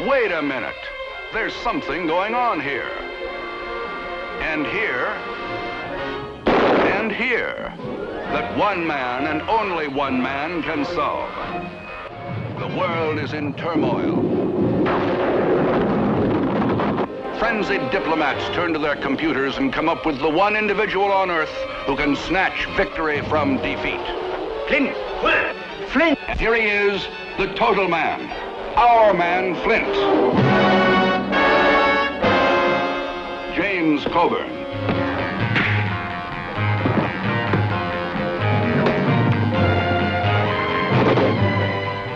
Wait a minute. There's something going on here. And here. And here. That one man and only one man can solve. The world is in turmoil. Frenzied diplomats turn to their computers and come up with the one individual on Earth who can snatch victory from defeat. Flint! Flint! Here he is, the total man our man Flint. James Coburn.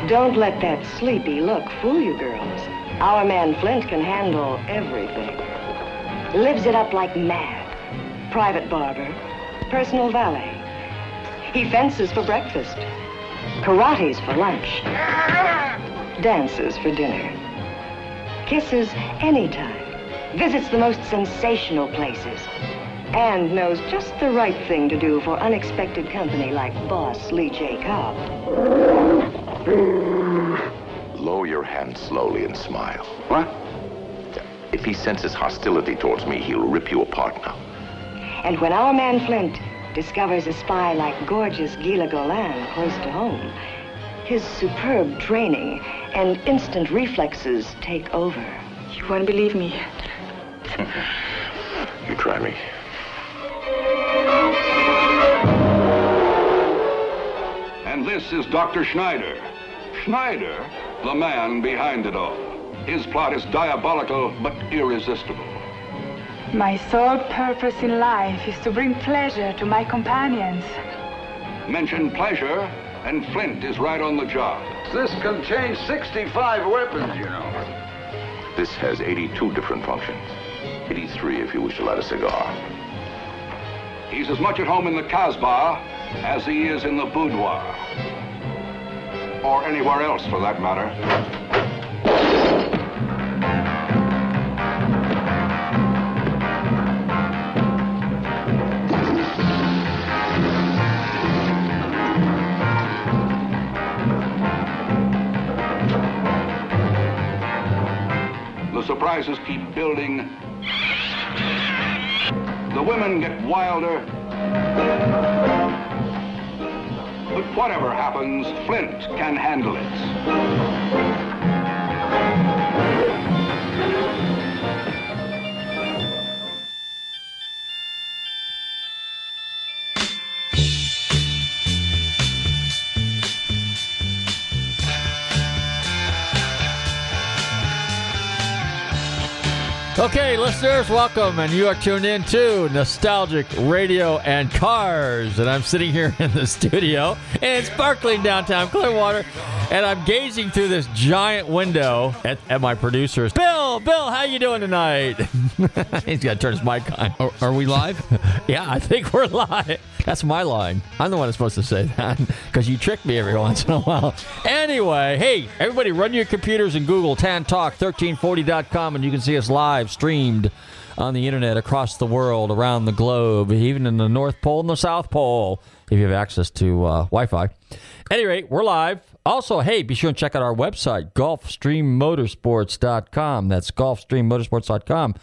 Don't let that sleepy look fool you girls. Our man Flint can handle everything. Lives it up like mad. Private barber, personal valet. He fences for breakfast. Karate's for lunch dances for dinner, kisses anytime, visits the most sensational places, and knows just the right thing to do for unexpected company like boss Lee J. Cobb. Lower your hand slowly and smile. What? If he senses hostility towards me, he'll rip you apart now. And when our man Flint discovers a spy like gorgeous Gila Golan close to home, his superb training and instant reflexes take over. You won't believe me. you try me. And this is Dr. Schneider. Schneider, the man behind it all. His plot is diabolical but irresistible. My sole purpose in life is to bring pleasure to my companions. Mention pleasure, and Flint is right on the job. This contains 65 weapons, you know. This has 82 different functions. 83 if you wish to light a cigar. He's as much at home in the Casbah as he is in the boudoir. Or anywhere else, for that matter. Surprises keep building. The women get wilder. But whatever happens, Flint can handle it. Okay, listeners, welcome, and you are tuned in to Nostalgic Radio and Cars. And I'm sitting here in the studio in sparkling downtown Clearwater, and I'm gazing through this giant window at, at my producers. Bill, Bill, how you doing tonight? He's got to turn his mic on. Are, are we live? yeah, I think we're live. That's my line. I'm the one that's supposed to say that because you trick me every once in a while. Anyway, hey, everybody, run your computers and Google tantalk1340.com, and you can see us live streamed on the internet across the world, around the globe, even in the North Pole and the South Pole, if you have access to uh, Wi Fi. At any rate, we're live. Also, hey, be sure and check out our website, gulfstreammotorsports.com. That's gulfstreammotorsports.com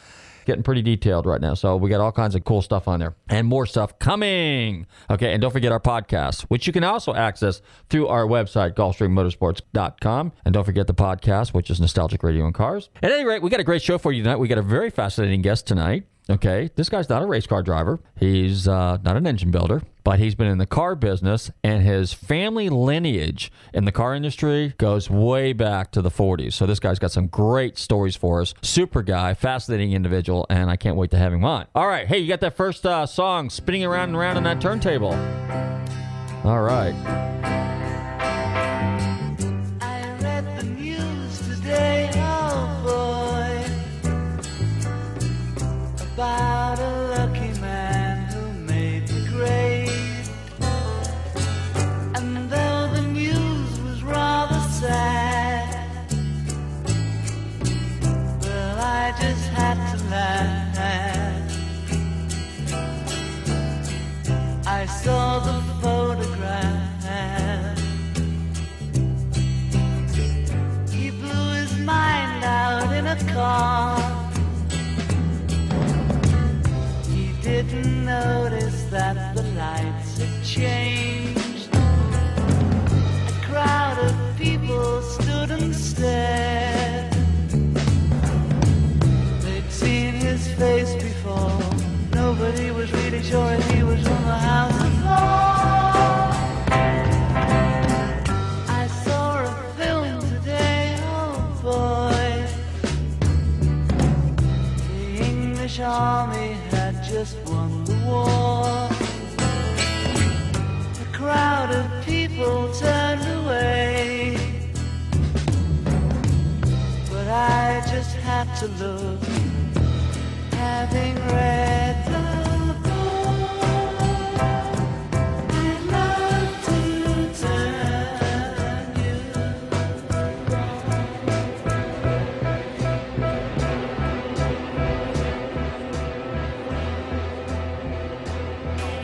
getting pretty detailed right now. So we got all kinds of cool stuff on there and more stuff coming. Okay, and don't forget our podcast, which you can also access through our website, GulfstreamMotorsports.com. And don't forget the podcast, which is Nostalgic Radio and Cars. At any rate, we got a great show for you tonight. We got a very fascinating guest tonight. Okay, this guy's not a race car driver. He's uh, not an engine builder, but he's been in the car business, and his family lineage in the car industry goes way back to the 40s. So this guy's got some great stories for us. Super guy, fascinating individual, and I can't wait to have him on. All right, hey, you got that first uh, song spinning around and around on that turntable. All right.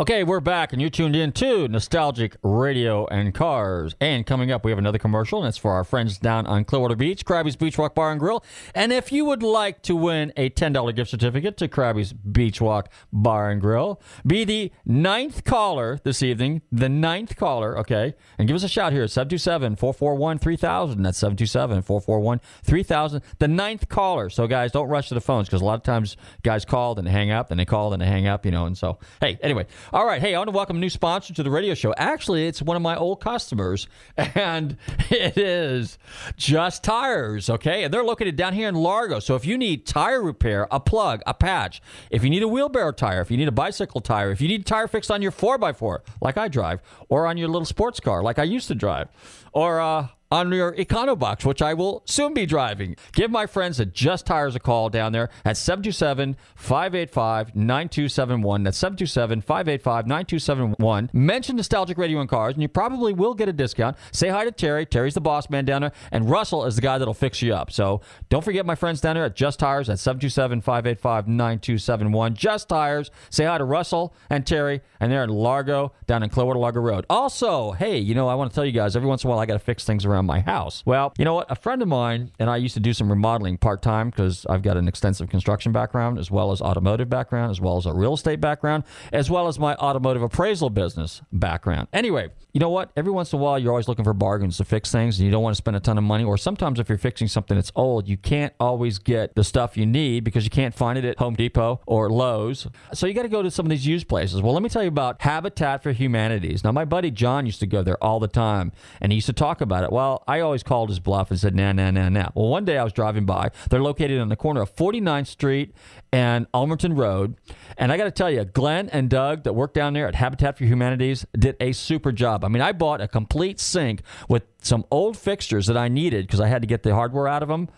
Okay, we're back, and you're tuned in to Nostalgic Radio and Cars. And coming up, we have another commercial, and it's for our friends down on Clearwater Beach, Krabby's Beach Walk Bar and Grill. And if you would like to win a $10 gift certificate to Krabby's Beach Walk Bar and Grill, be the ninth caller this evening, the ninth caller, okay? And give us a shout here at 727 441 3000. That's 727 441 3000. The ninth caller. So, guys, don't rush to the phones because a lot of times guys called and hang up, and they called and they hang up, you know. And so, hey, anyway. All right. Hey, I want to welcome a new sponsor to the radio show. Actually, it's one of my old customers, and it is Just Tires. Okay. And they're located down here in Largo. So if you need tire repair, a plug, a patch, if you need a wheelbarrow tire, if you need a bicycle tire, if you need a tire fixed on your 4x4, like I drive, or on your little sports car, like I used to drive, or, uh, on your Econobox, which I will soon be driving. Give my friends at Just Tires a call down there at 727 585 9271. That's 727 585 9271. Mention Nostalgic Radio and Cars, and you probably will get a discount. Say hi to Terry. Terry's the boss man down there, and Russell is the guy that'll fix you up. So don't forget my friends down there at Just Tires at 727 585 9271. Just Tires. Say hi to Russell and Terry, and they're in Largo, down in Clearwater Largo Road. Also, hey, you know, I want to tell you guys every once in a while I got to fix things around my house. Well, you know what? A friend of mine and I used to do some remodeling part time because I've got an extensive construction background as well as automotive background, as well as a real estate background, as well as my automotive appraisal business background. Anyway, you know what? Every once in a while, you're always looking for bargains to fix things and you don't want to spend a ton of money. Or sometimes, if you're fixing something that's old, you can't always get the stuff you need because you can't find it at Home Depot or Lowe's. So you got to go to some of these used places. Well, let me tell you about Habitat for Humanities. Now, my buddy John used to go there all the time and he used to talk about it. Well, Well, I always called his bluff and said, nah, nah, nah, nah. Well, one day I was driving by. They're located on the corner of 49th Street and Ulmerton Road. And I got to tell you, Glenn and Doug that work down there at Habitat for Humanities did a super job. I mean, I bought a complete sink with some old fixtures that I needed because I had to get the hardware out of them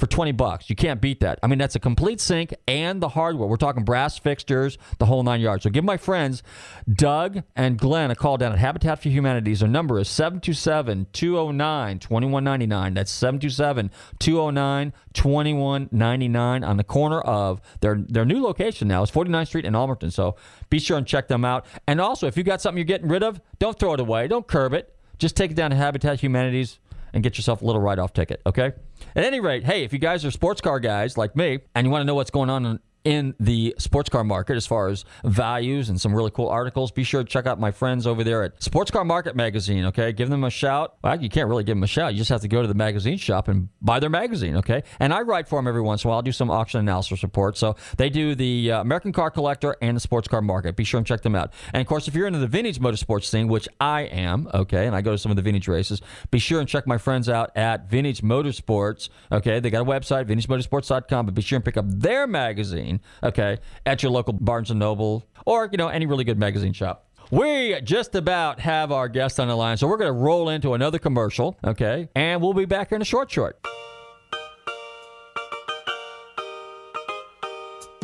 for 20 bucks. You can't beat that. I mean, that's a complete sink and the hardware. We're talking brass fixtures, the whole nine yards. So give my friends Doug and Glenn a call down at Habitat for Humanities. Their number is 727 209 2199. That's 727 209 2199 on the corner of their, their new location now is 49th Street in Ulmerton. So be sure and check them out. And also, if you got something you're getting rid of, don't throw it away. Don't curb it. Just take it down to Habitat Humanities and get yourself a little write off ticket, okay? At any rate, hey, if you guys are sports car guys like me and you want to know what's going on in, the sports car market as far as values and some really cool articles, be sure to check out my friends over there at Sports Car Market Magazine, okay? Give them a shout. Well, you can't really give them a shout. You just have to go to the magazine shop and buy their magazine, okay? And I write for them every once in a while. I'll do some auction analysis reports. So they do the uh, American Car Collector and the Sports Car Market. Be sure and check them out. And of course, if you're into the vintage motorsports thing, which I am, okay, and I go to some of the vintage races, be sure and check my friends out at Vintage Motorsports, okay? They got a website, vintagemotorsports.com, but be sure and pick up their magazine, okay, at your local Barnes & Noble or, you know, any really good magazine shop. We just about have our guest on the line, so we're going to roll into another commercial, okay? And we'll be back here in a short short.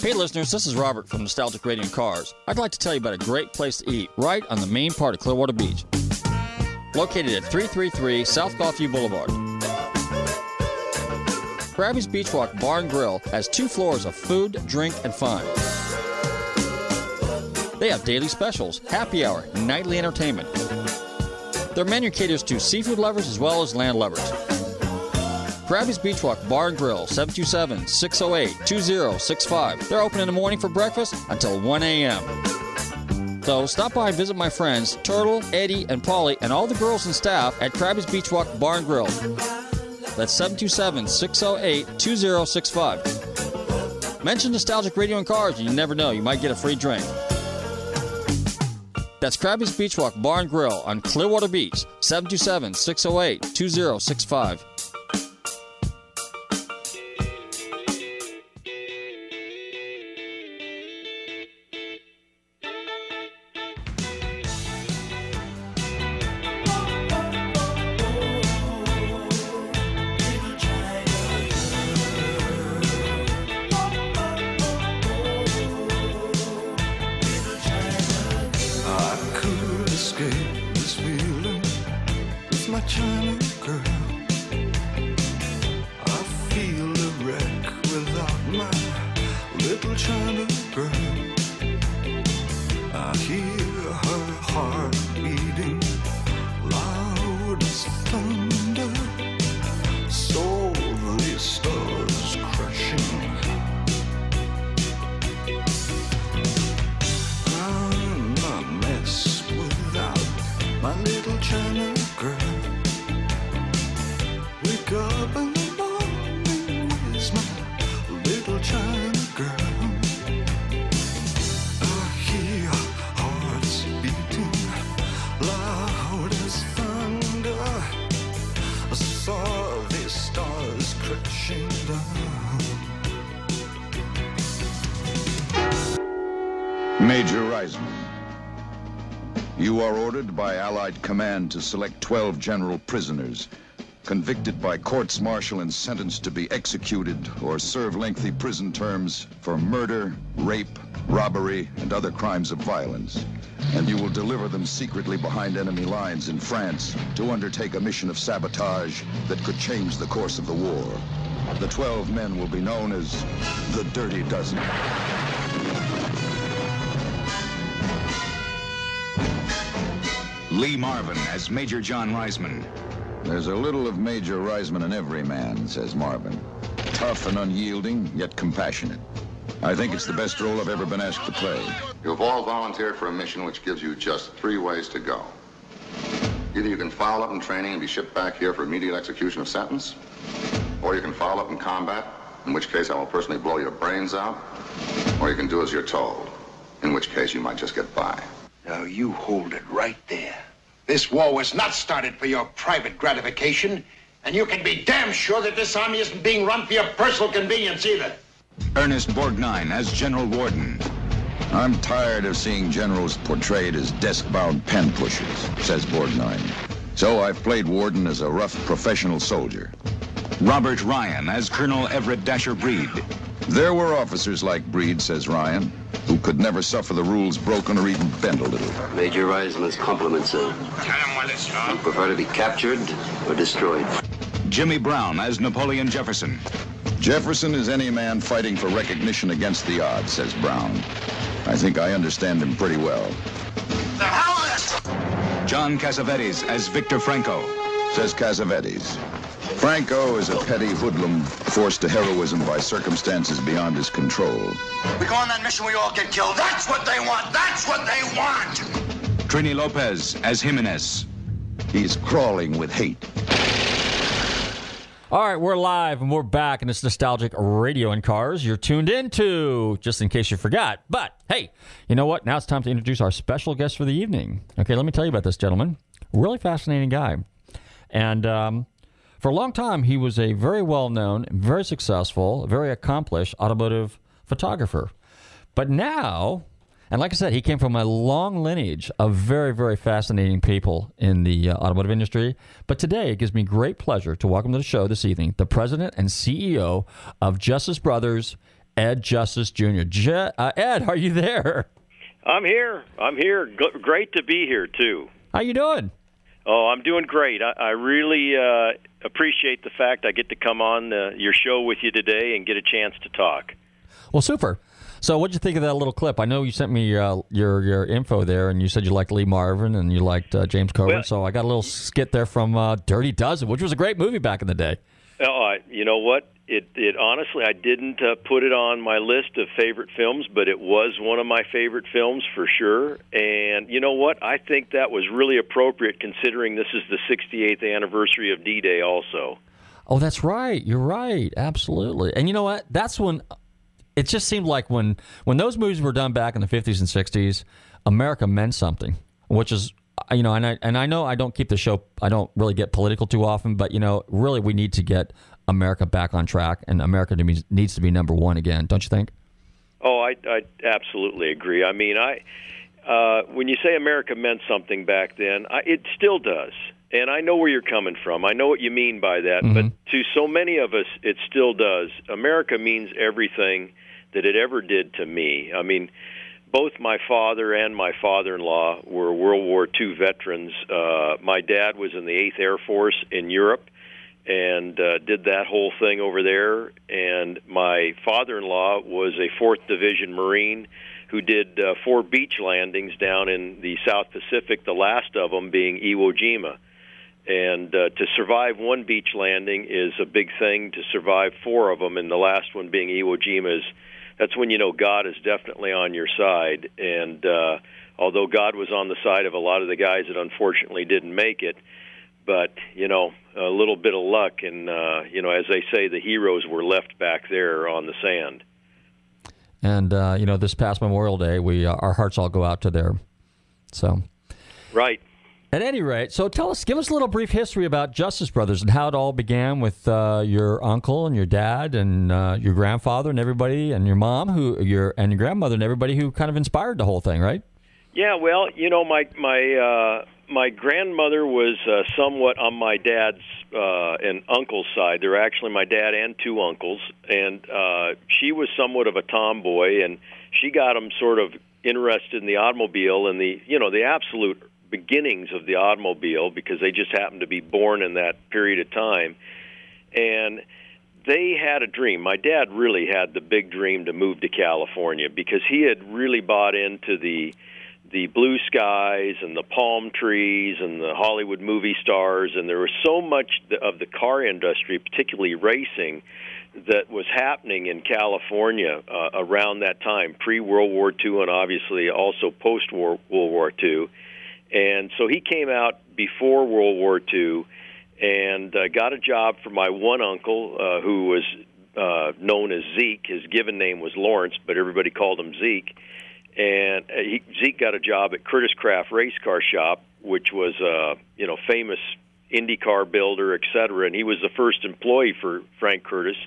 Hey listeners, this is Robert from Nostalgic Radio and Cars. I'd like to tell you about a great place to eat right on the main part of Clearwater Beach. Located at 333 South Gulfview Boulevard. Krabby's Beach Walk Bar and Grill has two floors of food, drink, and fun. They have daily specials, happy hour, nightly entertainment. Their menu caters to seafood lovers as well as land lovers. Krabby's Beach Walk Bar and Grill, 727 608 2065. They're open in the morning for breakfast until 1 a.m. So stop by and visit my friends Turtle, Eddie, and Polly, and all the girls and staff at Krabby's Beach Walk Bar and Grill. That's 727 608 2065. Mention Nostalgic Radio and Cars, and you never know, you might get a free drink. That's Krabby's Beach Walk Bar and Grill on Clearwater Beach, 727 608 2065. Allied Command to select 12 general prisoners convicted by courts martial and sentenced to be executed or serve lengthy prison terms for murder, rape, robbery, and other crimes of violence. And you will deliver them secretly behind enemy lines in France to undertake a mission of sabotage that could change the course of the war. The 12 men will be known as the Dirty Dozen. Lee Marvin as Major John Reisman. There's a little of Major Reisman in every man, says Marvin. Tough and unyielding, yet compassionate. I think it's the best role I've ever been asked to play. You've all volunteered for a mission which gives you just three ways to go. Either you can foul up in training and be shipped back here for immediate execution of sentence, or you can foul up in combat, in which case I will personally blow your brains out, or you can do as you're told, in which case you might just get by. Now you hold it right there. This war was not started for your private gratification, and you can be damn sure that this army isn't being run for your personal convenience either. Ernest Borgnine as General Warden. I'm tired of seeing generals portrayed as desk-bound pen pushers, says Borgnine. So I've played Warden as a rough professional soldier. Robert Ryan as Colonel Everett Dasher Breed. There were officers like Breed, says Ryan, who could never suffer the rules broken or even bend a little. Major Reisman's compliments, sir. Tell him what it's You prefer to be captured or destroyed? Jimmy Brown as Napoleon Jefferson. Jefferson is any man fighting for recognition against the odds, says Brown. I think I understand him pretty well. The hell is John Cassavetes as Victor Franco. Says Cassavetes. Franco is a petty hoodlum forced to heroism by circumstances beyond his control. We go on that mission, we all get killed. That's what they want. That's what they want. Trini Lopez as Jimenez. He's crawling with hate. All right, we're live and we're back in this nostalgic radio in cars. You're tuned into, just in case you forgot. But hey, you know what? Now it's time to introduce our special guest for the evening. Okay, let me tell you about this gentleman. Really fascinating guy. And um, for a long time, he was a very well known, very successful, very accomplished automotive photographer. But now, and like I said, he came from a long lineage of very, very fascinating people in the uh, automotive industry. But today, it gives me great pleasure to welcome to the show this evening the president and CEO of Justice Brothers, Ed Justice Jr. Je- uh, Ed, are you there? I'm here. I'm here. G- great to be here too. How you doing? Oh, I'm doing great. I, I really uh, appreciate the fact I get to come on uh, your show with you today and get a chance to talk. Well, super. So, what'd you think of that little clip? I know you sent me uh, your your info there, and you said you liked Lee Marvin and you liked uh, James Coburn. Well- so, I got a little skit there from uh, Dirty Dozen, which was a great movie back in the day. Oh, I, you know what? It, it honestly, I didn't uh, put it on my list of favorite films, but it was one of my favorite films for sure. And you know what? I think that was really appropriate considering this is the 68th anniversary of D-Day, also. Oh, that's right. You're right. Absolutely. And you know what? That's when it just seemed like when when those movies were done back in the 50s and 60s, America meant something, which is you know, and I and I know I don't keep the show I don't really get political too often, but you know, really we need to get America back on track and America needs to be number 1 again, don't you think? Oh, I, I absolutely agree. I mean, I uh, when you say America meant something back then, I, it still does, and I know where you're coming from. I know what you mean by that, but to so many of us, it still does. America means everything that it ever did to me. I mean, both my father and my father-in-law were World War II veterans. Uh, my dad was in the Eighth Air Force in Europe and uh, did that whole thing over there. And my father-in-law was a Fourth Division Marine who did uh, four beach landings down in the South Pacific. The last of them being Iwo Jima. And uh, to survive one beach landing is a big thing. To survive four of them, and the last one being Iwo Jima, is that's when you know God is definitely on your side. And uh, although God was on the side of a lot of the guys that unfortunately didn't make it, but you know a little bit of luck, and uh, you know as they say, the heroes were left back there on the sand. And uh, you know, this past Memorial Day, we uh, our hearts all go out to there. So, Right. At any rate, so tell us, give us a little brief history about Justice Brothers and how it all began with uh, your uncle and your dad and uh, your grandfather and everybody and your mom who your and your grandmother and everybody who kind of inspired the whole thing, right? Yeah, well, you know, my my uh, my grandmother was uh, somewhat on my dad's uh, and uncle's side. There were actually my dad and two uncles, and uh, she was somewhat of a tomboy, and she got them sort of interested in the automobile and the you know the absolute beginnings of the automobile because they just happened to be born in that period of time, and they had a dream. My dad really had the big dream to move to California because he had really bought into the the blue skies and the palm trees and the Hollywood movie stars, and there was so much of the car industry, particularly racing, that was happening in California uh, around that time, pre World War II, and obviously also post World War II. And so he came out before World War II and uh, got a job for my one uncle, uh, who was uh, known as Zeke. His given name was Lawrence, but everybody called him Zeke and uh, he, Zeke got a job at Kurtis Kraft Race Car Shop, which was a you know famous IndyCar builder, et cetera, and he was the first employee for Frank Kurtis.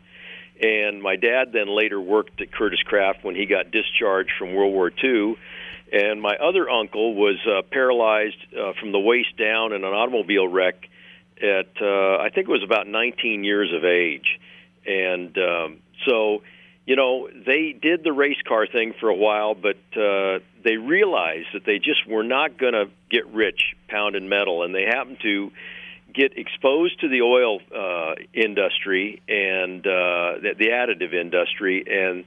And my dad then later worked at Kurtis Kraft when he got discharged from World War II. And my other uncle was uh, paralyzed uh, from the waist down in an automobile wreck at uh, I think it was about 19 years of age. And um, so, you know, they did the race car thing for a while, but uh, they realized that they just were not going to get rich pounding metal, and they happened to get exposed to the oil uh, industry and uh, the, the additive industry, and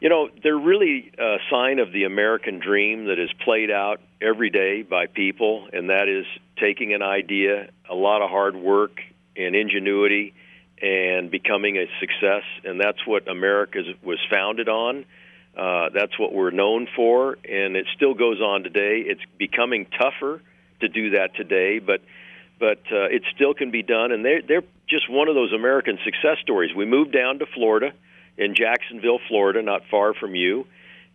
you know they're really a sign of the American dream that is played out every day by people, and that is taking an idea, a lot of hard work and ingenuity, and becoming a success. And that's what America was founded on. Uh, that's what we're known for, and it still goes on today. It's becoming tougher to do that today, but but uh, it still can be done. And they're they're just one of those American success stories. We moved down to Florida, in Jacksonville, Florida, not far from you,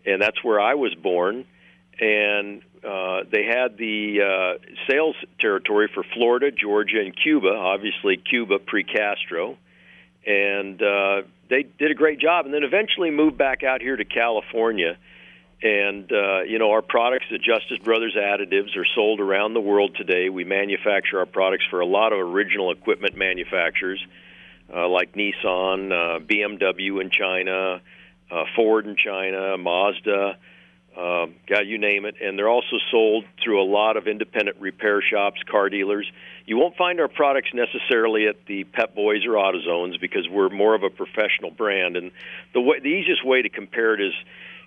and that's where I was born. And uh, they had the uh, sales territory for Florida, Georgia, and Cuba. Obviously, Cuba pre-Castro, and uh, they did a great job. And then eventually moved back out here to California. And uh, you know, our products, the Justice Brothers additives, are sold around the world today. We manufacture our products for a lot of original equipment manufacturers, uh, like Nissan, uh, BMW in China, uh, Ford in China, Mazda uh, God, you name it. And they're also sold through a lot of independent repair shops, car dealers. You won't find our products necessarily at the Pep Boys or AutoZones because we're more of a professional brand. And the way, the easiest way to compare it is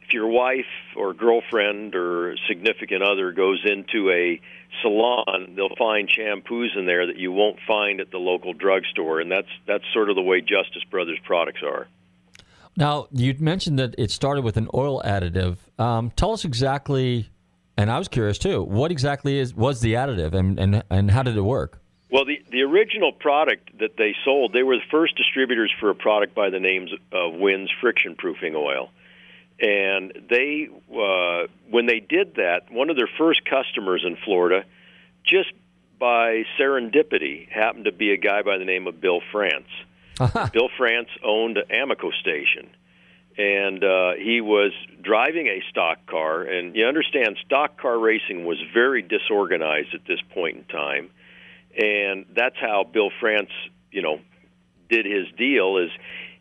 if your wife or girlfriend or significant other goes into a salon, they'll find shampoos in there that you won't find at the local drugstore, and that's that's sort of the way Justice Brothers products are. Now, you mentioned that it started with an oil additive. Um, tell us exactly, and I was curious too, what exactly is was the additive and, and, and how did it work? Well, the, the original product that they sold, they were the first distributors for a product by the names of Wynn's friction proofing oil. And they, uh, when they did that, one of their first customers in Florida, just by serendipity, happened to be a guy by the name of Bill France. Bill France owned an Amoco station, and uh, he was driving a stock car. And you understand, stock car racing was very disorganized at this point in time, and that's how Bill France, you know, did his deal. Is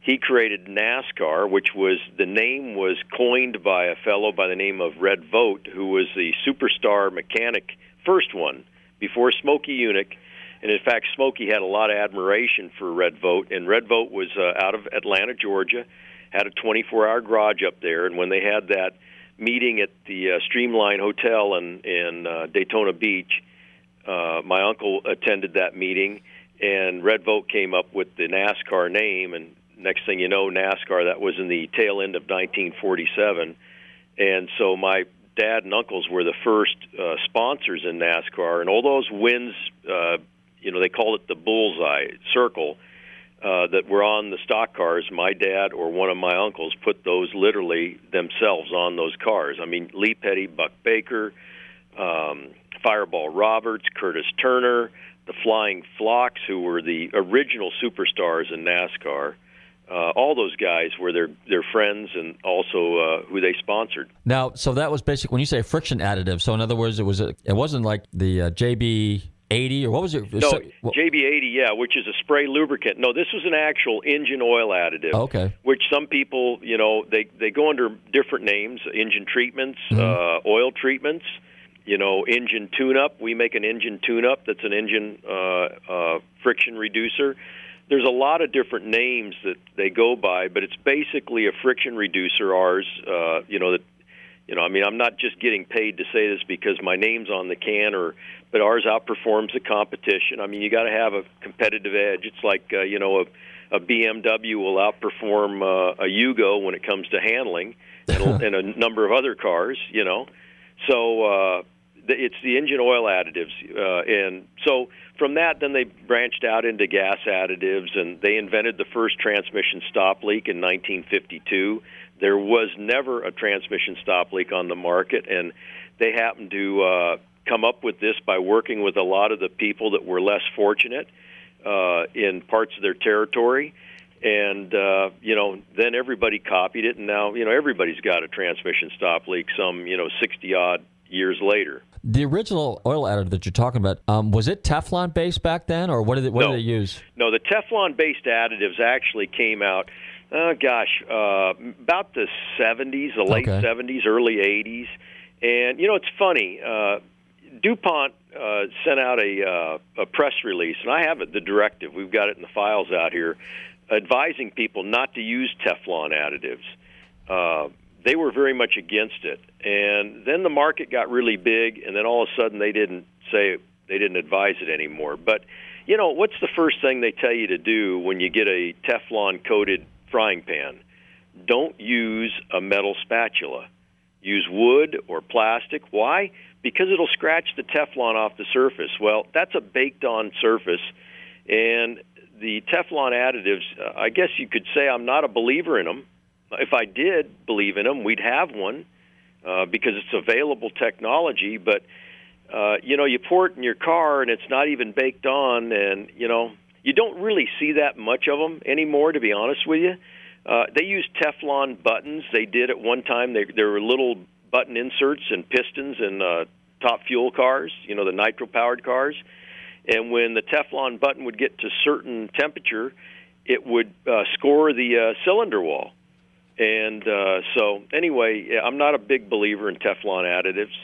he created NASCAR, which was the name was coined by a fellow by the name of Red Vogt, who was the superstar mechanic, first one before Smokey Yunick and in fact, Smokey had a lot of admiration for Red Vogt, and Red Vogt was uh, out of Atlanta, Georgia, had a 24-hour garage up there, and when they had that meeting at the uh, Streamline Hotel in in uh, Daytona Beach, uh, my uncle attended that meeting, and Red Vogt came up with the NASCAR name, and next thing you know, NASCAR that was in the tail end of 1947, and so my dad and uncles were the first uh, sponsors in NASCAR, and all those wins uh, you know they call it the bullseye circle uh, that were on the stock cars. My dad or one of my uncles put those literally themselves on those cars. I mean, Lee Petty, Buck Baker, um, Fireball Roberts, Curtis Turner, the Flying Flocks, who were the original superstars in NASCAR. Uh, all those guys were their their friends and also uh, who they sponsored. Now, so that was basic. When you say friction additive, so in other words, it was a, it wasn't like the uh, JB 80 or what was it? No, so, JB80, yeah, which is a spray lubricant. No, this was an actual engine oil additive. Okay. Which some people, you know, they they go under different names: engine treatments, mm-hmm. uh, oil treatments. You know, engine tune-up. We make an engine tune-up that's an engine uh, uh, friction reducer. There's a lot of different names that they go by, but it's basically a friction reducer. Ours, uh, you know, that you know, I mean, I'm not just getting paid to say this because my name's on the can, or but ours outperforms the competition. I mean, you got to have a competitive edge. It's like uh, you know, a, a BMW will outperform uh, a Yugo when it comes to handling, and, and a number of other cars. You know, so uh, it's the engine oil additives, uh, and so from that, then they branched out into gas additives, and they invented the first transmission stop leak in 1952 there was never a transmission stop leak on the market, and they happened to uh, come up with this by working with a lot of the people that were less fortunate uh, in parts of their territory. And uh, you know, then everybody copied it, and now you know everybody's got a transmission stop leak. Some you know, sixty odd years later. The original oil additive that you're talking about um, was it Teflon based back then, or what did it, what No. did they use? No, the Teflon based additives actually came out, oh gosh, uh, about the 70s, the late Okay. 70s, early 80s. And, you know, it's funny. Uh, DuPont uh, sent out a, uh, a press release, and I have it, the directive. We've got it in the files out here, advising people not to use Teflon additives. Uh, they were very much against it. And then the market got really big, and then all of a sudden they didn't say they didn't advise it anymore. But you know, what's the first thing they tell you to do when you get a Teflon coated frying pan? Don't use a metal spatula. Use wood or plastic. Why? Because it'll scratch the Teflon off the surface. Well, that's a baked on surface, and the Teflon additives, uh, I guess you could say I'm not a believer in them. If I did believe in them, we'd have one uh, because it's available technology. But uh, you know, you pour it in your car and it's not even baked on, and you know, you don't really see that much of them anymore. To be honest with you, uh, they use Teflon buttons. They did at one time. They, there were little button inserts and pistons in uh, top fuel cars. You know, the nitro-powered cars. And when the Teflon button would get to certain temperature, it would uh, score the uh, cylinder wall. And uh, so, anyway, I'm not a big believer in Teflon additives.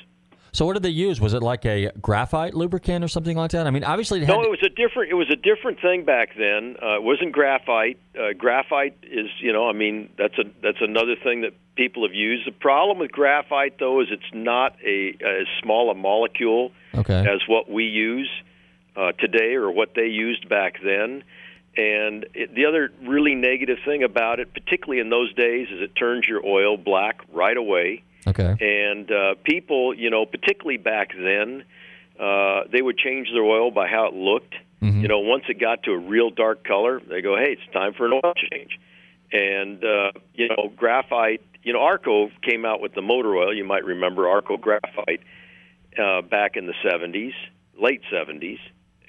So what did they use? Was it like a graphite lubricant or something like that? I mean, obviously it No, it was a different. It was a different thing back then. Uh, it wasn't graphite. Uh, graphite is, you know, I mean, that's a that's another thing that people have used. The problem with graphite, though, is it's not a as small a molecule Okay. as what we use uh, today or what they used back then. And it, the other really negative thing about it, particularly in those days, is it turns your oil black right away. Okay. And uh, people, you know, particularly back then, uh, they would change their oil by how it looked. Mm-hmm. You know, once it got to a real dark color, they go, "Hey, it's time for an oil change." And uh, you know, graphite. You know, Arco came out with the motor oil. You might remember Arco graphite uh, back in the '70s, late '70s,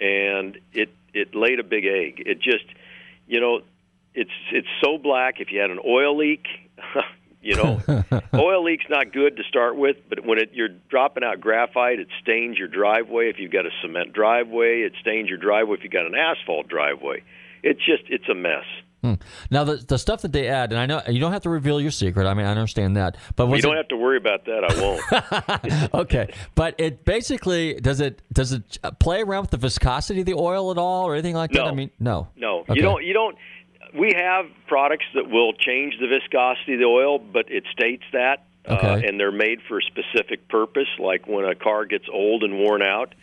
and it it laid a big egg. It just, you know, it's it's so black. If you had an oil leak, you know, oil leak's not good to start with. But when it, you're dropping out graphite, it stains your driveway. If you've got a cement driveway, it stains your driveway. If you've got an asphalt driveway, it's just it's a mess. Hmm. Now the the stuff that they add, and I know you don't have to reveal your secret. I mean, I understand that, but you don't it, have to worry about that. I won't. okay, but it basically does it does it play around with the viscosity of the oil at all or anything like that? I mean, no. No, Okay. you don't. You don't. We have products that will change the viscosity of the oil, but it states that, uh, and they're made for a specific purpose. Like when a car gets old and worn out,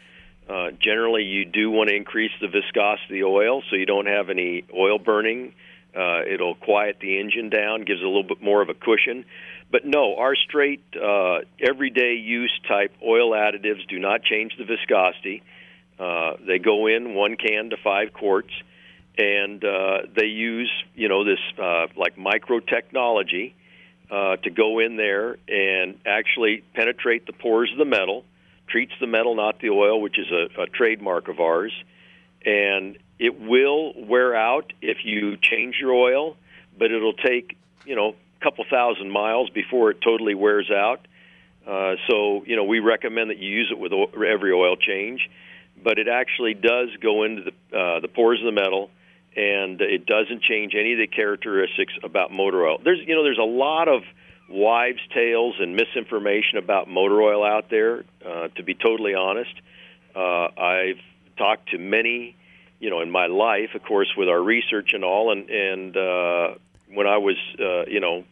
uh, generally you do want to increase the viscosity of the oil so you don't have any oil burning. Uh, it'll quiet the engine down, gives a little bit more of a cushion. But no, our straight uh, everyday use type oil additives do not change the viscosity. Uh, they go in one can to five quarts, and uh, they use you know this uh, like micro technology uh, to go in there and actually penetrate the pores of the metal, treats the metal, not the oil, which is a, a trademark of ours, and it will wear out if you change your oil, but it'll take you know a couple thousand miles before it totally wears out. Uh, so you know we recommend that you use it with every oil change, but it actually does go into the uh, the pores of the metal, and it doesn't change any of the characteristics about motor oil. There's you know there's a lot of wives' tales and misinformation about motor oil out there. Uh, to be totally honest, uh, I've talked to many, you know, in my life, of course, with our research and all, and and uh, when I was, uh, you know,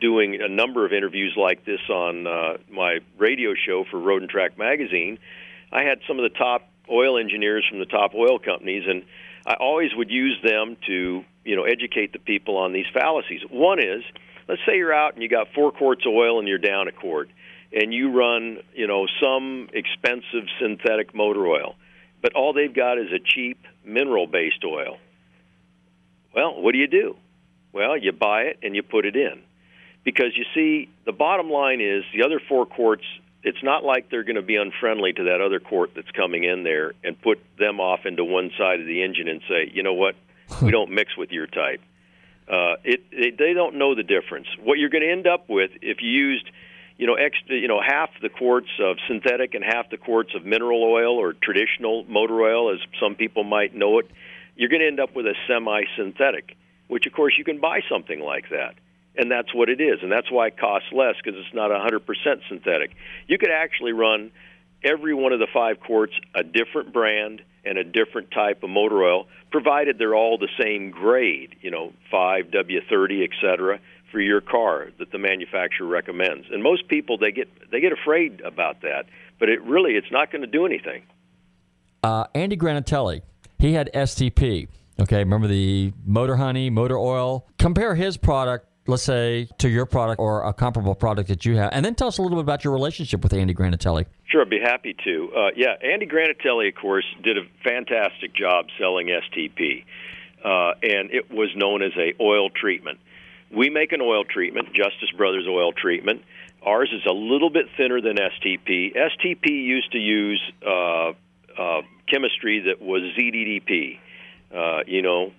doing a number of interviews like this on uh, my radio show for Road and Track magazine, I had some of the top oil engineers from the top oil companies, and I always would use them to, you know, educate the people on these fallacies. One is, let's say you're out and you got four quarts of oil and you're down a quart, and you run, you know, some expensive synthetic motor oil, but all they've got is a cheap mineral-based oil. Well, what do you do? Well, you buy it and you put it in. Because you see, the bottom line is the other four quarts it's not like they're going to be unfriendly to that other court that's coming in there and put them off into one side of the engine and say, you know what, we don't mix with your type. Uh, it, it they don't know the difference. What you're going to end up with if you used, you know, extra, you know, half the quarts of synthetic and half the quarts of mineral oil or traditional motor oil, as some people might know it, you're going to end up with a semi-synthetic, which of course you can buy something like that and that's what it is, and that's why it costs less because it's not 100% synthetic. You could actually run every one of the five quarts a different brand and a different type of motor oil, provided they're all the same grade, you know, 5W30, et cetera, for your car that the manufacturer recommends. And most people they get they get afraid about that, but it really it's not going to do anything. Uh, Andy Granatelli, he had STP. Okay, remember the Motor Honey, Motor Oil. Compare his product let's say, to your product or a comparable product that you have. And then tell us a little bit about your relationship with Andy Granatelli. Sure, I'd be happy to. Uh, yeah, Andy Granatelli, of course, did a fantastic job selling STP, uh, and it was known as a oil treatment. We make an oil treatment, Justice Brothers oil treatment. Ours is a little bit thinner than STP. STP used to use uh, uh, chemistry that was ZDDP, uh, you know,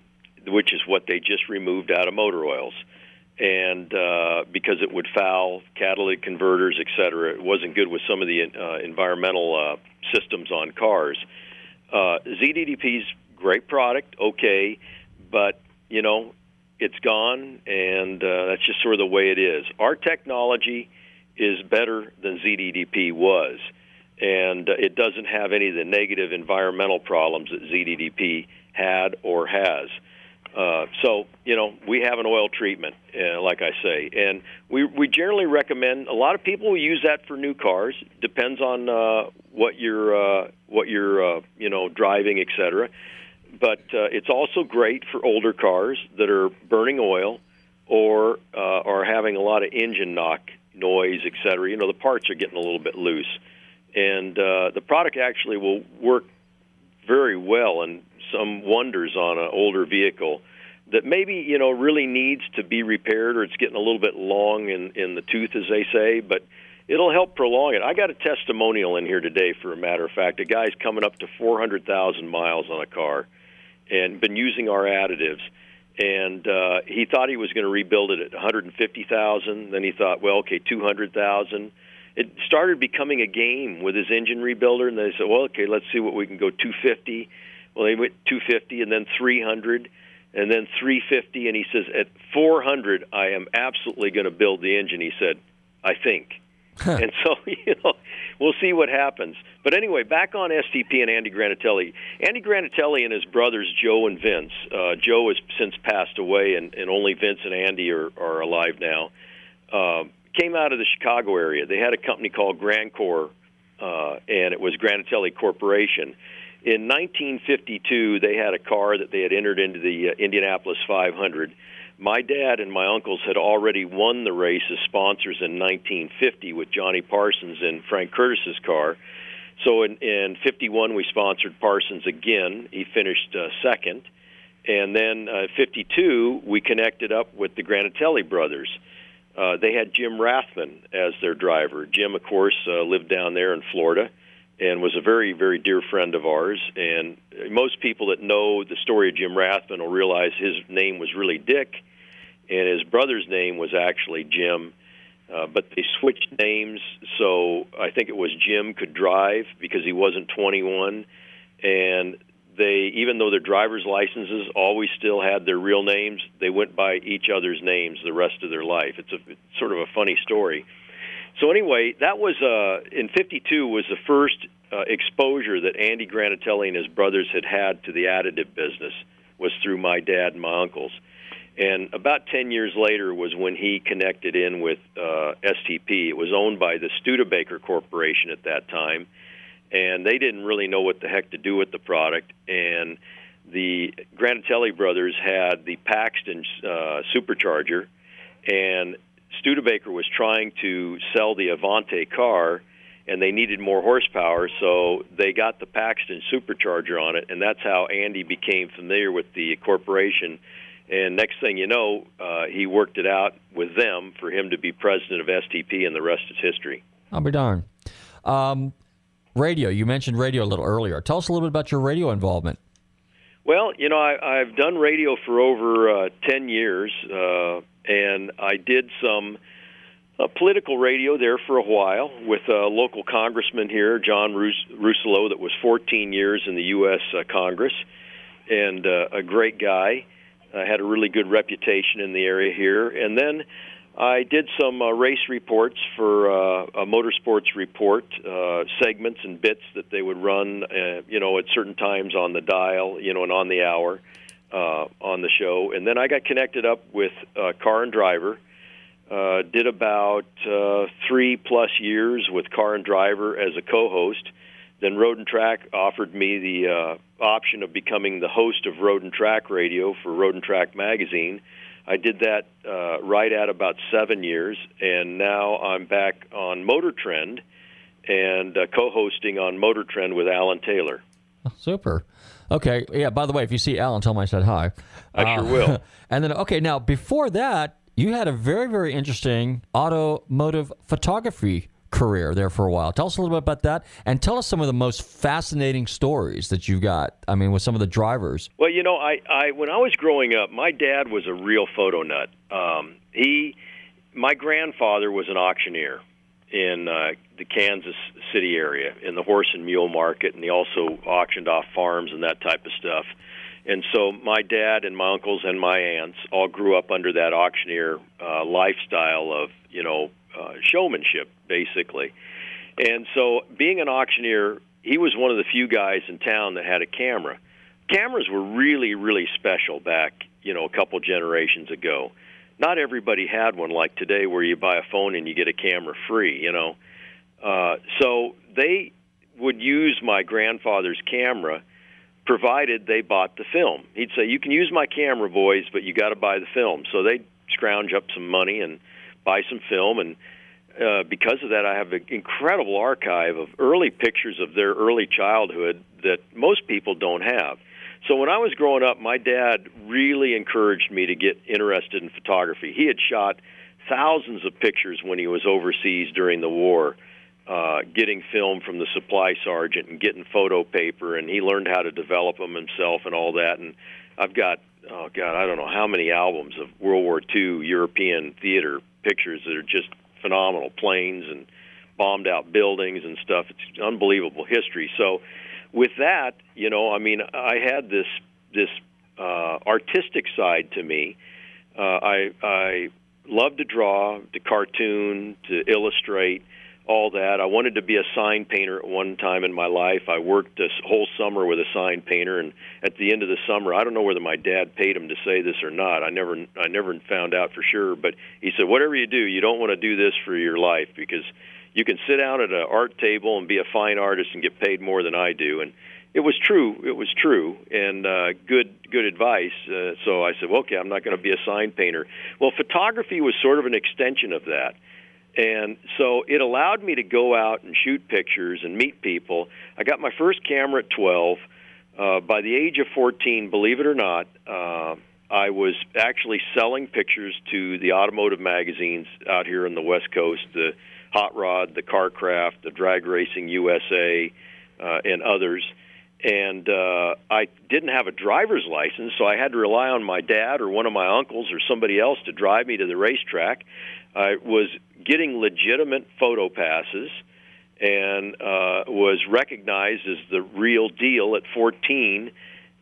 which is what they just removed out of motor oils and uh, because it would foul catalytic converters, et cetera. It wasn't good with some of the uh, environmental uh, systems on cars. Uh, ZDDP's great product, okay, but you know it's gone, and uh, that's just sort of the way it is. Our technology is better than ZDDP was, and uh, it doesn't have any of the negative environmental problems that ZDDP had or has. Uh, so you know we have an oil treatment, uh, like I say, and we we generally recommend. A lot of people use that for new cars. Depends on uh, what you're uh, what you're uh, you know driving, etc. But uh, it's also great for older cars that are burning oil or uh, are having a lot of engine knock, noise, etc. You know the parts are getting a little bit loose, and uh, the product actually will work very well and some wonders on an older vehicle that maybe you know really needs to be repaired or it's getting a little bit long in in the tooth as they say but it'll help prolong it. I got a testimonial in here today for a matter of fact. A guy's coming up to 400,000 miles on a car and been using our additives. And uh he thought he was going to rebuild it at 150,000 then he thought well okay 200,000 it started becoming a game with his engine rebuilder. And they said well okay let's see what we can go 250 well, they went 250 and then 300 and then 350 and he says at 400 I am absolutely going to build the engine. He said, I think. and so, you know, we'll see what happens. But anyway, back on STP and Andy Granatelli. Andy Granatelli and his brothers Joe and Vince. Uh, Joe has since passed away, and, and only Vince and Andy are, are alive now. Uh, came out of the Chicago area. They had a company called Grancor, uh, and it was Granatelli Corporation in 1952, they had a car that they had entered into the uh, Indianapolis 500. My dad and my uncles had already won the race as sponsors in 1950 with Johnny Parsons and Frank Kurtis's car. So in, in 51, we sponsored Parsons again. He finished uh, second. And then uh, 52, we connected up with the Granatelli brothers. Uh, they had Jim Rathmann as their driver. Jim, of course, uh, lived down there in Florida and was a very, very dear friend of ours. And most people that know the story of Jim Rathmann will realize his name was really Dick, and his brother's name was actually Jim. Uh, but they switched names, so I think it was Jim could drive because he wasn't 21, and they, even though their driver's licenses always still had their real names, they went by each other's names the rest of their life. It's a it's sort of a funny story. So anyway, that was uh, in '52 was the first uh, exposure that Andy Granatelli and his brothers had had to the additive business was through my dad and my uncles. And about 10 years later was when he connected in with uh, STP. It was owned by the Studebaker Corporation at that time, and they didn't really know what the heck to do with the product. And the Granatelli brothers had the Paxton uh, supercharger, and Studebaker was trying to sell the Avanti car, and they needed more horsepower, so they got the Paxton supercharger on it, and that's how Andy became familiar with the corporation. And next thing you know, uh, he worked it out with them for him to be president of STP, and the rest is history. I'll be darned. Um, radio. You mentioned radio a little earlier. Tell us a little bit about your radio involvement. Well, you know, I, I've done radio for over uh, 10 years, uh, and I did some uh, political radio there for a while with a local congressman here, John Rus- Rousselot, that was 14 years in the U.S. Uh, Congress, and uh, a great guy. I had a really good reputation in the area here. And then I did some uh, race reports for uh, a motorsports report uh, segments and bits that they would run, uh, you know, at certain times on the dial, you know, and on the hour uh, on the show. And then I got connected up with uh, Car and Driver. Uh, did about uh, three plus years with Car and Driver as a co-host. Then Road and Track offered me the uh, option of becoming the host of Road and Track Radio for Road and Track magazine I did that uh, right at about seven years, and now I'm back on Motor Trend and uh, co-hosting on Motor Trend with Alan Taylor. Oh, super. Okay. Yeah. By the way, if you see Alan, tell him I said hi. I sure will. And then, okay, now before that, you had a very, very interesting automotive photography career there for a while. Tell us a little bit about that, and tell us some of the most fascinating stories that you've got. I mean, with some of the drivers. Well, you know, I, I when I was growing up, my dad was a real photo nut. Um, he, my grandfather was an auctioneer in uh, the Kansas City area in the horse and mule market, and he also auctioned off farms and that type of stuff. And so my dad and my uncles and my aunts all grew up under that auctioneer uh, lifestyle of you know uh, showmanship, basically. And so, being an auctioneer, he was one of the few guys in town that had a camera. Cameras were really, really special back, you know, a couple generations ago. Not everybody had one like today, where you buy a phone and you get a camera free. You know, uh, so they would use my grandfather's camera, provided they bought the film. He'd say, "You can use my camera, boys, but you got to buy the film." So they'd scrounge up some money and buy some film and uh, because of that, I have an incredible archive of early pictures of their early childhood that most people don't have. So when I was growing up, my dad really encouraged me to get interested in photography. He had shot thousands of pictures when he was overseas during the war, uh, getting film from the supply sergeant and getting photo paper, and he learned how to develop them himself and all that. And I've got oh god, I don't know how many albums of World War II European theater pictures that are just phenomenal planes and bombed out buildings and stuff. It's unbelievable history. So, with that, you know, I mean, I had this this uh, artistic side to me. Uh, I I love to draw, to cartoon, to illustrate, all that. I wanted to be a sign painter at one time in my life. I worked this whole summer with a sign painter, and at the end of the summer, I don't know whether my dad paid him to say this or not. I never, I never found out for sure. But he said, whatever you do, you don't want to do this for your life because you can sit down at an art table and be a fine artist and get paid more than I do. And it was true. It was true, and uh, good, good advice. Uh, so I said, well, okay, I'm not going to be a sign painter. Well, photography was sort of an extension of that and so it allowed me to go out and shoot pictures and meet people. I got my first camera at 12. Uh, by the age of 14, believe it or not, uh, I was actually selling pictures to the automotive magazines out here in the West Coast, the Hot Rod, the Car Craft, the Drag Racing USA, uh, and others. And uh, I didn't have a driver's license, so I had to rely on my dad or one of my uncles or somebody else to drive me to the racetrack. I was getting legitimate photo passes and uh, was recognized as the real deal at 14.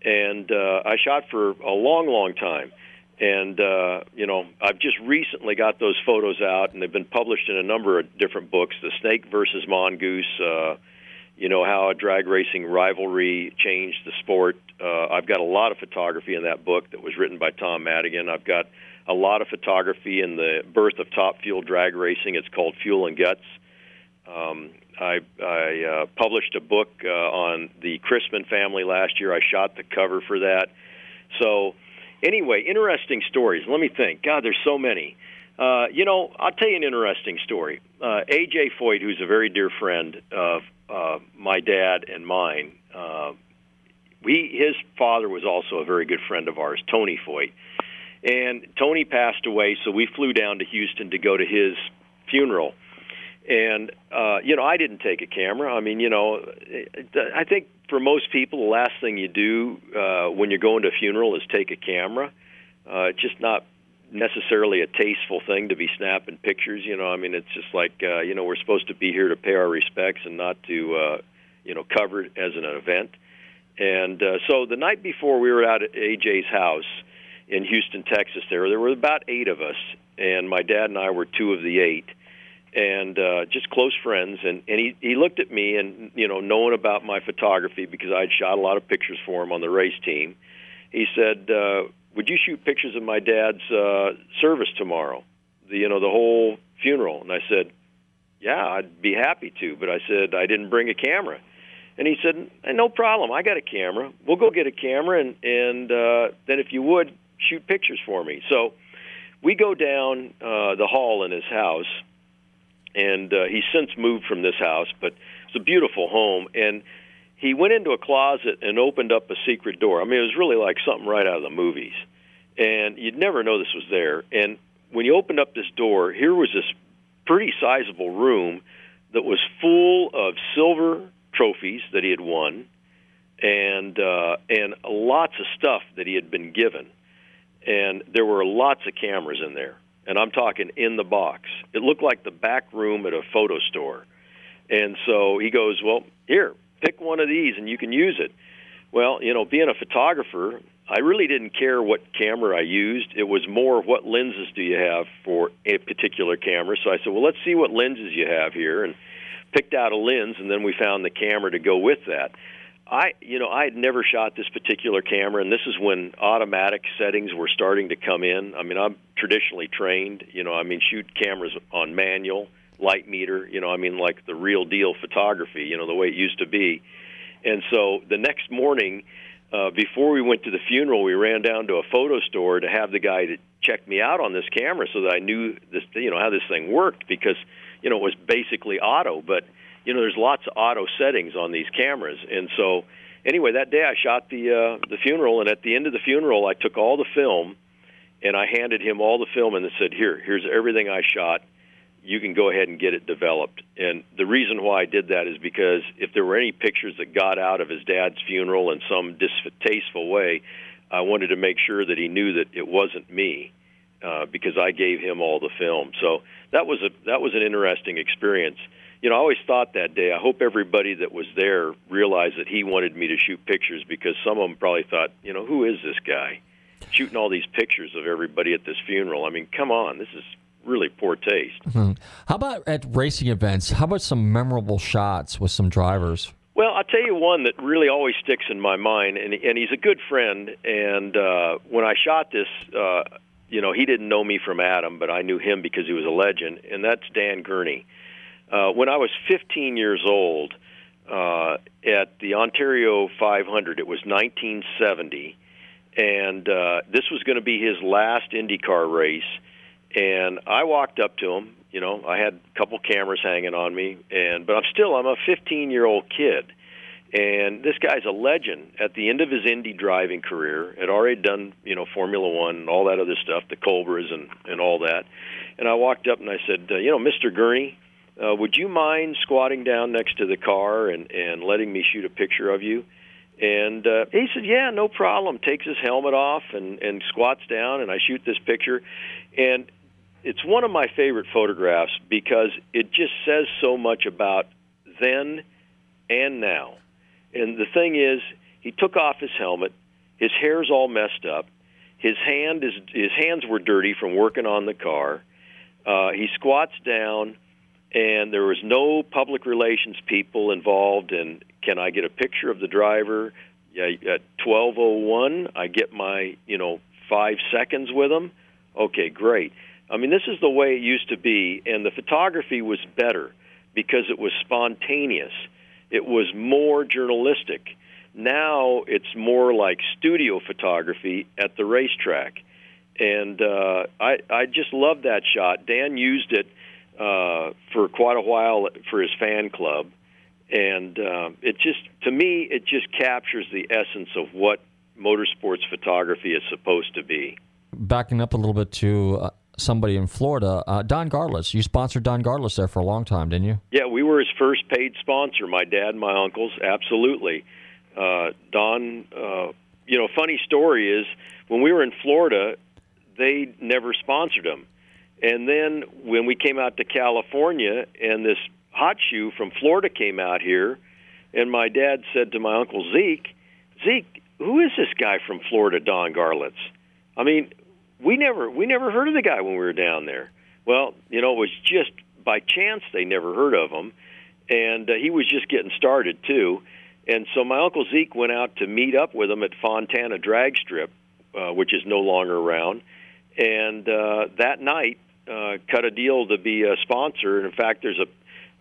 And uh, I shot for a long, long time. And, uh, you know, I've just recently got those photos out, and they've been published in a number of different books The Snake versus Mongoose, uh, you know, how a drag racing rivalry changed the sport. Uh, I've got a lot of photography in that book that was written by Tom Madigan. I've got a lot of photography in the birth of top fuel drag racing. It's called Fuel and Guts. Um, I, I uh, published a book uh, on the Chrisman family last year. I shot the cover for that. So, anyway, interesting stories. Let me think. God, there's so many. Uh, you know, I'll tell you an interesting story. Uh, A.J. Foyt, who's a very dear friend of uh, my dad and mine, uh, we his father was also a very good friend of ours, Tony Foyt. And Tony passed away, so we flew down to Houston to go to his funeral. And uh, you know, I didn't take a camera. I mean, you know, I think for most people, the last thing you do uh, when you're going to a funeral is take a camera. Uh, it's just not necessarily a tasteful thing to be snapping pictures. You know, I mean, it's just like uh, you know we're supposed to be here to pay our respects and not to uh, you know cover it as an event. And uh, so the night before we were out at AJ's house in Houston, Texas, there there were about eight of us, and my dad and I were two of the eight, and uh, just close friends. And and he he looked at me and you know knowing about my photography because I had shot a lot of pictures for him on the race team. He said. Uh, would you shoot pictures of my dad's uh, service tomorrow? The, you know, the whole funeral. And I said, yeah, I'd be happy to. But I said, I didn't bring a camera. And he said, no problem. I got a camera. We'll go get a camera, and and uh, then if you would shoot pictures for me. So we go down uh, the hall in his house, and uh, he's since moved from this house, but it's a beautiful home. And he went into a closet and opened up a secret door. I mean, it was really like something right out of the movies. And you'd never know this was there. And when he opened up this door, here was this pretty sizable room that was full of silver trophies that he had won and uh, and lots of stuff that he had been given. And there were lots of cameras in there. And I'm talking in the box. It looked like the back room at a photo store. And so he goes, Well, here, pick one of these and you can use it. Well, you know, being a photographer, I really didn't care what camera I used. It was more what lenses do you have for a particular camera. So I said, well, let's see what lenses you have here, and picked out a lens, and then we found the camera to go with that. I, you know, I had never shot this particular camera, and this is when automatic settings were starting to come in. I mean, I'm traditionally trained. You know, I mean, shoot cameras on manual light meter, you know, I mean like the real deal photography, you know, the way it used to be. And so the next morning, uh, before we went to the funeral, we ran down to a photo store to have the guy to check me out on this camera so that I knew this, you know, how this thing worked because, you know, it was basically auto, but you know, there's lots of auto settings on these cameras, and so anyway, that day I shot the uh, the funeral, and at the end of the funeral, I took all the film, and I handed him all the film and said, "Here, here's everything I shot." you can go ahead and get it developed. And the reason why I did that is because if there were any pictures that got out of his dad's funeral in some distasteful way, I wanted to make sure that he knew that it wasn't me. Uh, because I gave him all the film, so that was a that was an interesting experience. You know, I always thought that day. I hope everybody that was there realized that he wanted me to shoot pictures because some of them probably thought, you know, who is this guy shooting all these pictures of everybody at this funeral? I mean, come on, this is really poor taste. Mm-hmm. How about at racing events? How about some memorable shots with some drivers? Well, I'll tell you one that really always sticks in my mind, and, and he's a good friend. And uh, when I shot this, uh, you know, he didn't know me from Adam, but I knew him because he was a legend, and that's Dan Gurney. Uh, when I was 15 years old, uh, at the Ontario 500, it was 1970, and uh, this was going to be his last IndyCar race and I walked up to him. You know, I had a couple cameras hanging on me, and but I'm still I'm a 15 year old kid, and this guy's a legend. At the end of his Indy driving career, had already done you know Formula One and all that other stuff, the Cobras and and all that. And I walked up and I said, uh, you know, Mr. Gurney, uh, would you mind squatting down next to the car and and letting me shoot a picture of you? And uh, he said, "Yeah, no problem." Takes his helmet off and and squats down, and I shoot this picture. And it's one of my favorite photographs because it just says so much about then and now. And the thing is, he took off his helmet. His hair's all messed up. His hand is his hands were dirty from working on the car. Uh, he squats down, and there was no public relations people involved. And can I get a picture of the driver? At 12:01, I get my you know five seconds with him. Okay, great. I mean, this is the way it used to be, and the photography was better because it was spontaneous. It was more journalistic. Now it's more like studio photography at the racetrack, and uh, I I just love that shot. Dan used it uh, for quite a while for his fan club, and uh, it just to me it just captures the essence of what motorsports photography is supposed to be backing up a little bit to uh, somebody in Florida, uh, Don Garlits. You sponsored Don Garlits there for a long time, didn't you? Yeah, we were his first paid sponsor. My dad, and my uncles, absolutely. Uh, Don, uh, you know, funny story is when we were in Florida, they never sponsored him, and then when we came out to California, and this hot shoe from Florida came out here, and my dad said to my uncle Zeke, Zeke, who is this guy from Florida, Don Garlits? I mean, we never we never heard of the guy when we were down there. Well, you know, it was just by chance they never heard of him, and uh, he was just getting started too. And so my uncle Zeke went out to meet up with him at Fontana Drag Strip, uh, which is no longer around. And uh, that night, uh, cut a deal to be a sponsor. And in fact, there's a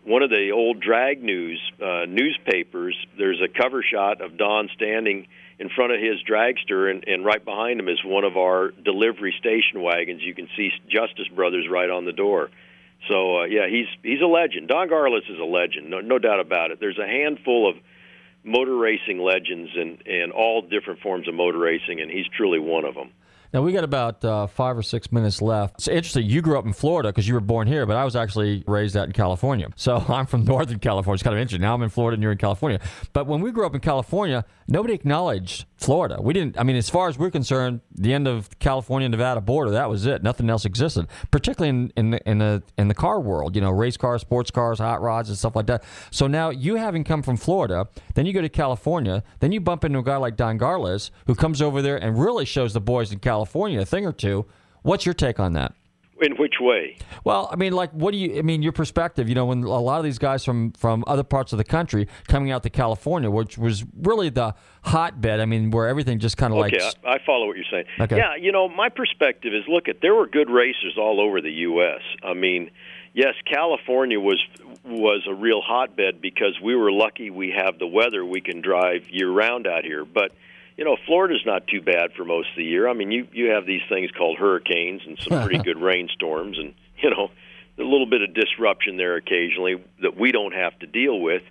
one of the old drag news uh, newspapers. There's a cover shot of Don standing in front of his dragster, and, and right behind him is one of our delivery station wagons. You can see Justice Brothers right on the door. So uh, yeah, he's he's a legend. Don Garlits is a legend, no, no doubt about it. There's a handful of motor racing legends and and all different forms of motor racing, and he's truly one of them. Now we got about uh, five or six minutes left. It's interesting. You grew up in Florida because you were born here, but I was actually raised out in California. So I'm from Northern California. It's kind of interesting. Now I'm in Florida and you're in California. But when we grew up in California, nobody acknowledged Florida. We didn't. I mean, as far as we're concerned, the end of California Nevada border that was it. Nothing else existed. Particularly in in the, in the in the car world, you know, race cars, sports cars, hot rods, and stuff like that. So now you having come from Florida, then you go to California, then you bump into a guy like Don Garlits who comes over there and really shows the boys in California a thing or two. What's your take on that? In which way? Well, I mean, like, what do you? I mean, your perspective. You know, when a lot of these guys from from other parts of the country coming out to California, which was really the hotbed. I mean, where everything just kind of okay, like. I, I follow what you're saying. Okay. Yeah, you know, my perspective is look at there were good racers all over the U.S. I mean, yes, California was was a real hotbed because we were lucky we have the weather we can drive year round out here, but you know, Florida's not too bad for most of the year. I mean, you you have these things called hurricanes and some pretty good rainstorms, and you know, a little bit of disruption there occasionally that we don't have to deal with.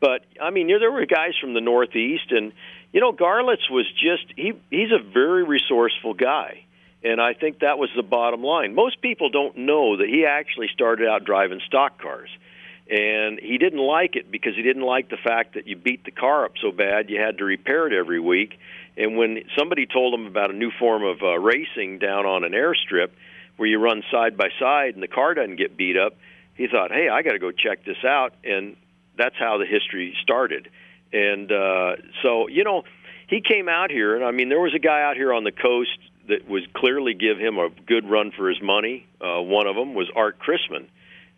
But I mean, there were guys from the Northeast, and you know, Garlits was just he he's a very resourceful guy. And I think that was the bottom line. Most people don't know that he actually started out driving stock cars and he didn't like it because he didn't like the fact that you beat the car up so bad you had to repair it every week. And when somebody told him about a new form of uh, racing down on an airstrip where you run side by side and the car doesn't get beat up, he thought, "Hey, I got to go check this out." And that's how the history started. And uh, so, you know, he came out here, and I mean, there was a guy out here on the coast that was clearly give him a good run for his money. Uh, one of them was Art Chrisman,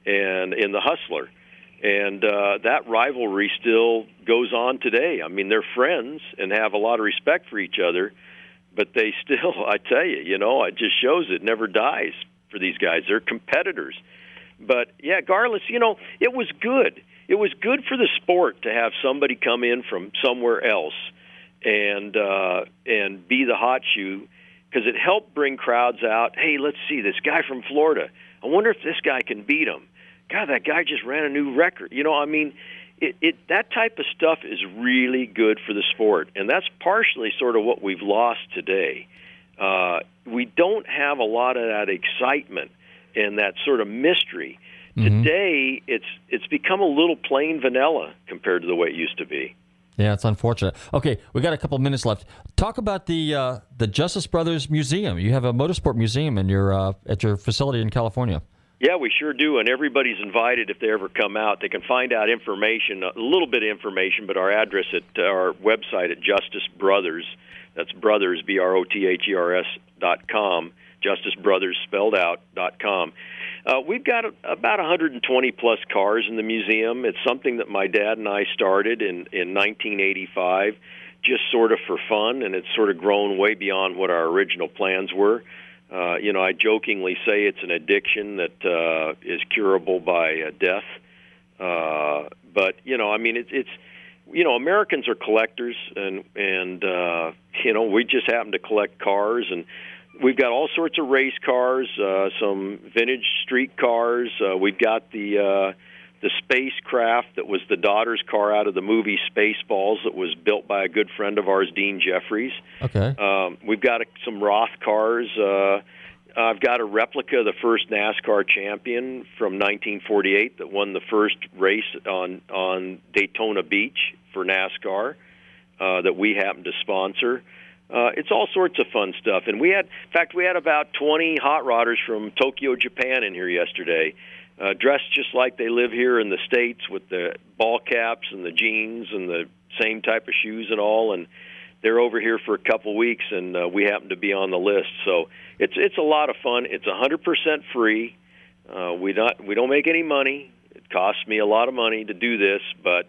and in the Hustler and uh, that rivalry still goes on today. I mean, they're friends and have a lot of respect for each other, but they still, I tell you, you know, it just shows it never dies for these guys. They're competitors. But yeah, Garlits, you know, it was good. It was good for the sport to have somebody come in from somewhere else and uh, and be the hot shoe because it helped bring crowds out. Hey, let's see this guy from Florida. I wonder if this guy can beat him God, that guy just ran a new record. You know, I mean, it, it that type of stuff is really good for the sport, and that's partially sort of what we've lost today. Uh, we don't have a lot of that excitement and that sort of mystery. Mm-hmm. Today, it's it's become a little plain vanilla compared to the way it used to be. Yeah, it's unfortunate. Okay, we got a couple minutes left. Talk about the uh, the Justice Brothers Museum. You have a motorsport museum in your uh, at your facility in California. Yeah, we sure do, and everybody's invited if they ever come out. They can find out information, a little bit of information, but our address at uh, our website at Justice Brothers, that's Brothers, B R O T H E R S dot com, Justice Brothers spelled out dot com. Uh, we've got about 120 plus cars in the museum. It's something that my dad and I started in in 1985, just sort of for fun, and it's sort of grown way beyond what our original plans were. Uh, you know, I jokingly say it's an addiction that uh, is curable by uh, death. Uh, but you know, I mean, it's it's you know, Americans are collectors, and and uh, you know, we just happen to collect cars, and we've got all sorts of race cars, uh, some vintage street cars. Uh, we've got the uh, the spacecraft that was the daughter's car out of the movie Spaceballs that was built by a good friend of ours, Dean Jeffries. Okay. Um, we've got some Roth cars. Uh, I've got a replica of the first NASCAR champion from 1948 that won the first race on on Daytona Beach for NASCAR uh, that we happen to sponsor. Uh, it's all sorts of fun stuff, and we had, in fact, we had about 20 hot rodders from Tokyo, Japan, in here yesterday, uh, dressed just like they live here in the states with the ball caps and the jeans and the same type of shoes and all, and they're over here for a couple weeks, and uh, we happen to be on the list. So it's it's a lot of fun. It's a 100% free. Uh, we not we don't make any money. It costs me a lot of money to do this, but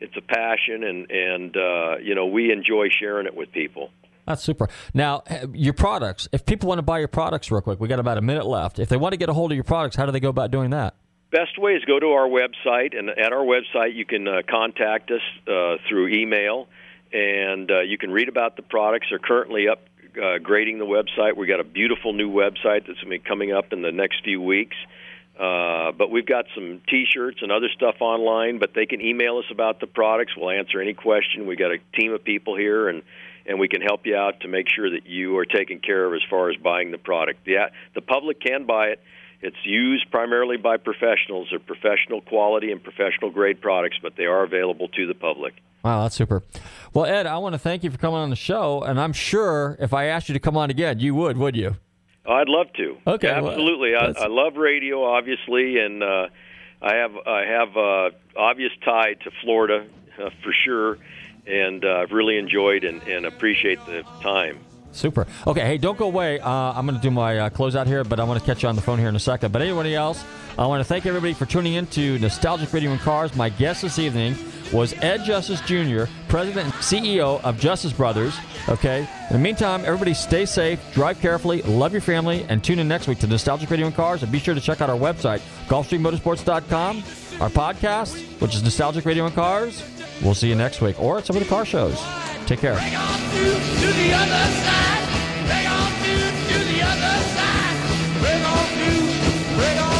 it's a passion, and and uh, you know we enjoy sharing it with people. That's super. Now, eh, your products. If people want to buy your products, real quick, we got about a minute left. If they want to get a hold of your products, how do they go about doing that? Best way is go to our website, and at our website you can uh, contact us uh, through email, and uh, you can read about the products. They're currently up uh, grading the website. We got a beautiful new website that's going to be coming up in the next few weeks. Uh, but we've got some T-shirts and other stuff online. But they can email us about the products. We'll answer any question. We've got a team of people here, and and we can help you out to make sure that you are taken care of as far as buying the product. The the public can buy it. It's used primarily by professionals. They're professional quality and professional grade products, but they are available to the public. Wow, that's super. Well, Ed, I want to thank you for coming on the show, and I'm sure if I asked you to come on again, you would, would you? I'd love to. Okay, absolutely. well, I, I love radio, obviously, and uh, I have I have uh, obvious tie to Florida uh, for sure, and uh, I've really enjoyed and, and appreciate the time. Super. Okay, hey, don't go away. Uh, I'm going to do my uh, closeout here, but I want to catch you on the phone here in a second. But anybody else, I want to thank everybody for tuning in to Nostalgic Radio and Cars. My guest this evening was Ed Justice Jr., President and CEO of Justice Brothers. Okay. In the meantime, everybody stay safe, drive carefully, love your family, and tune in next week to Nostalgic Radio and Cars. And be sure to check out our website, GulfstreamMotorsports.com, our podcast, which is Nostalgic Radio and Cars. We'll see you next week or at some of the car shows. Take care. Bring on bring on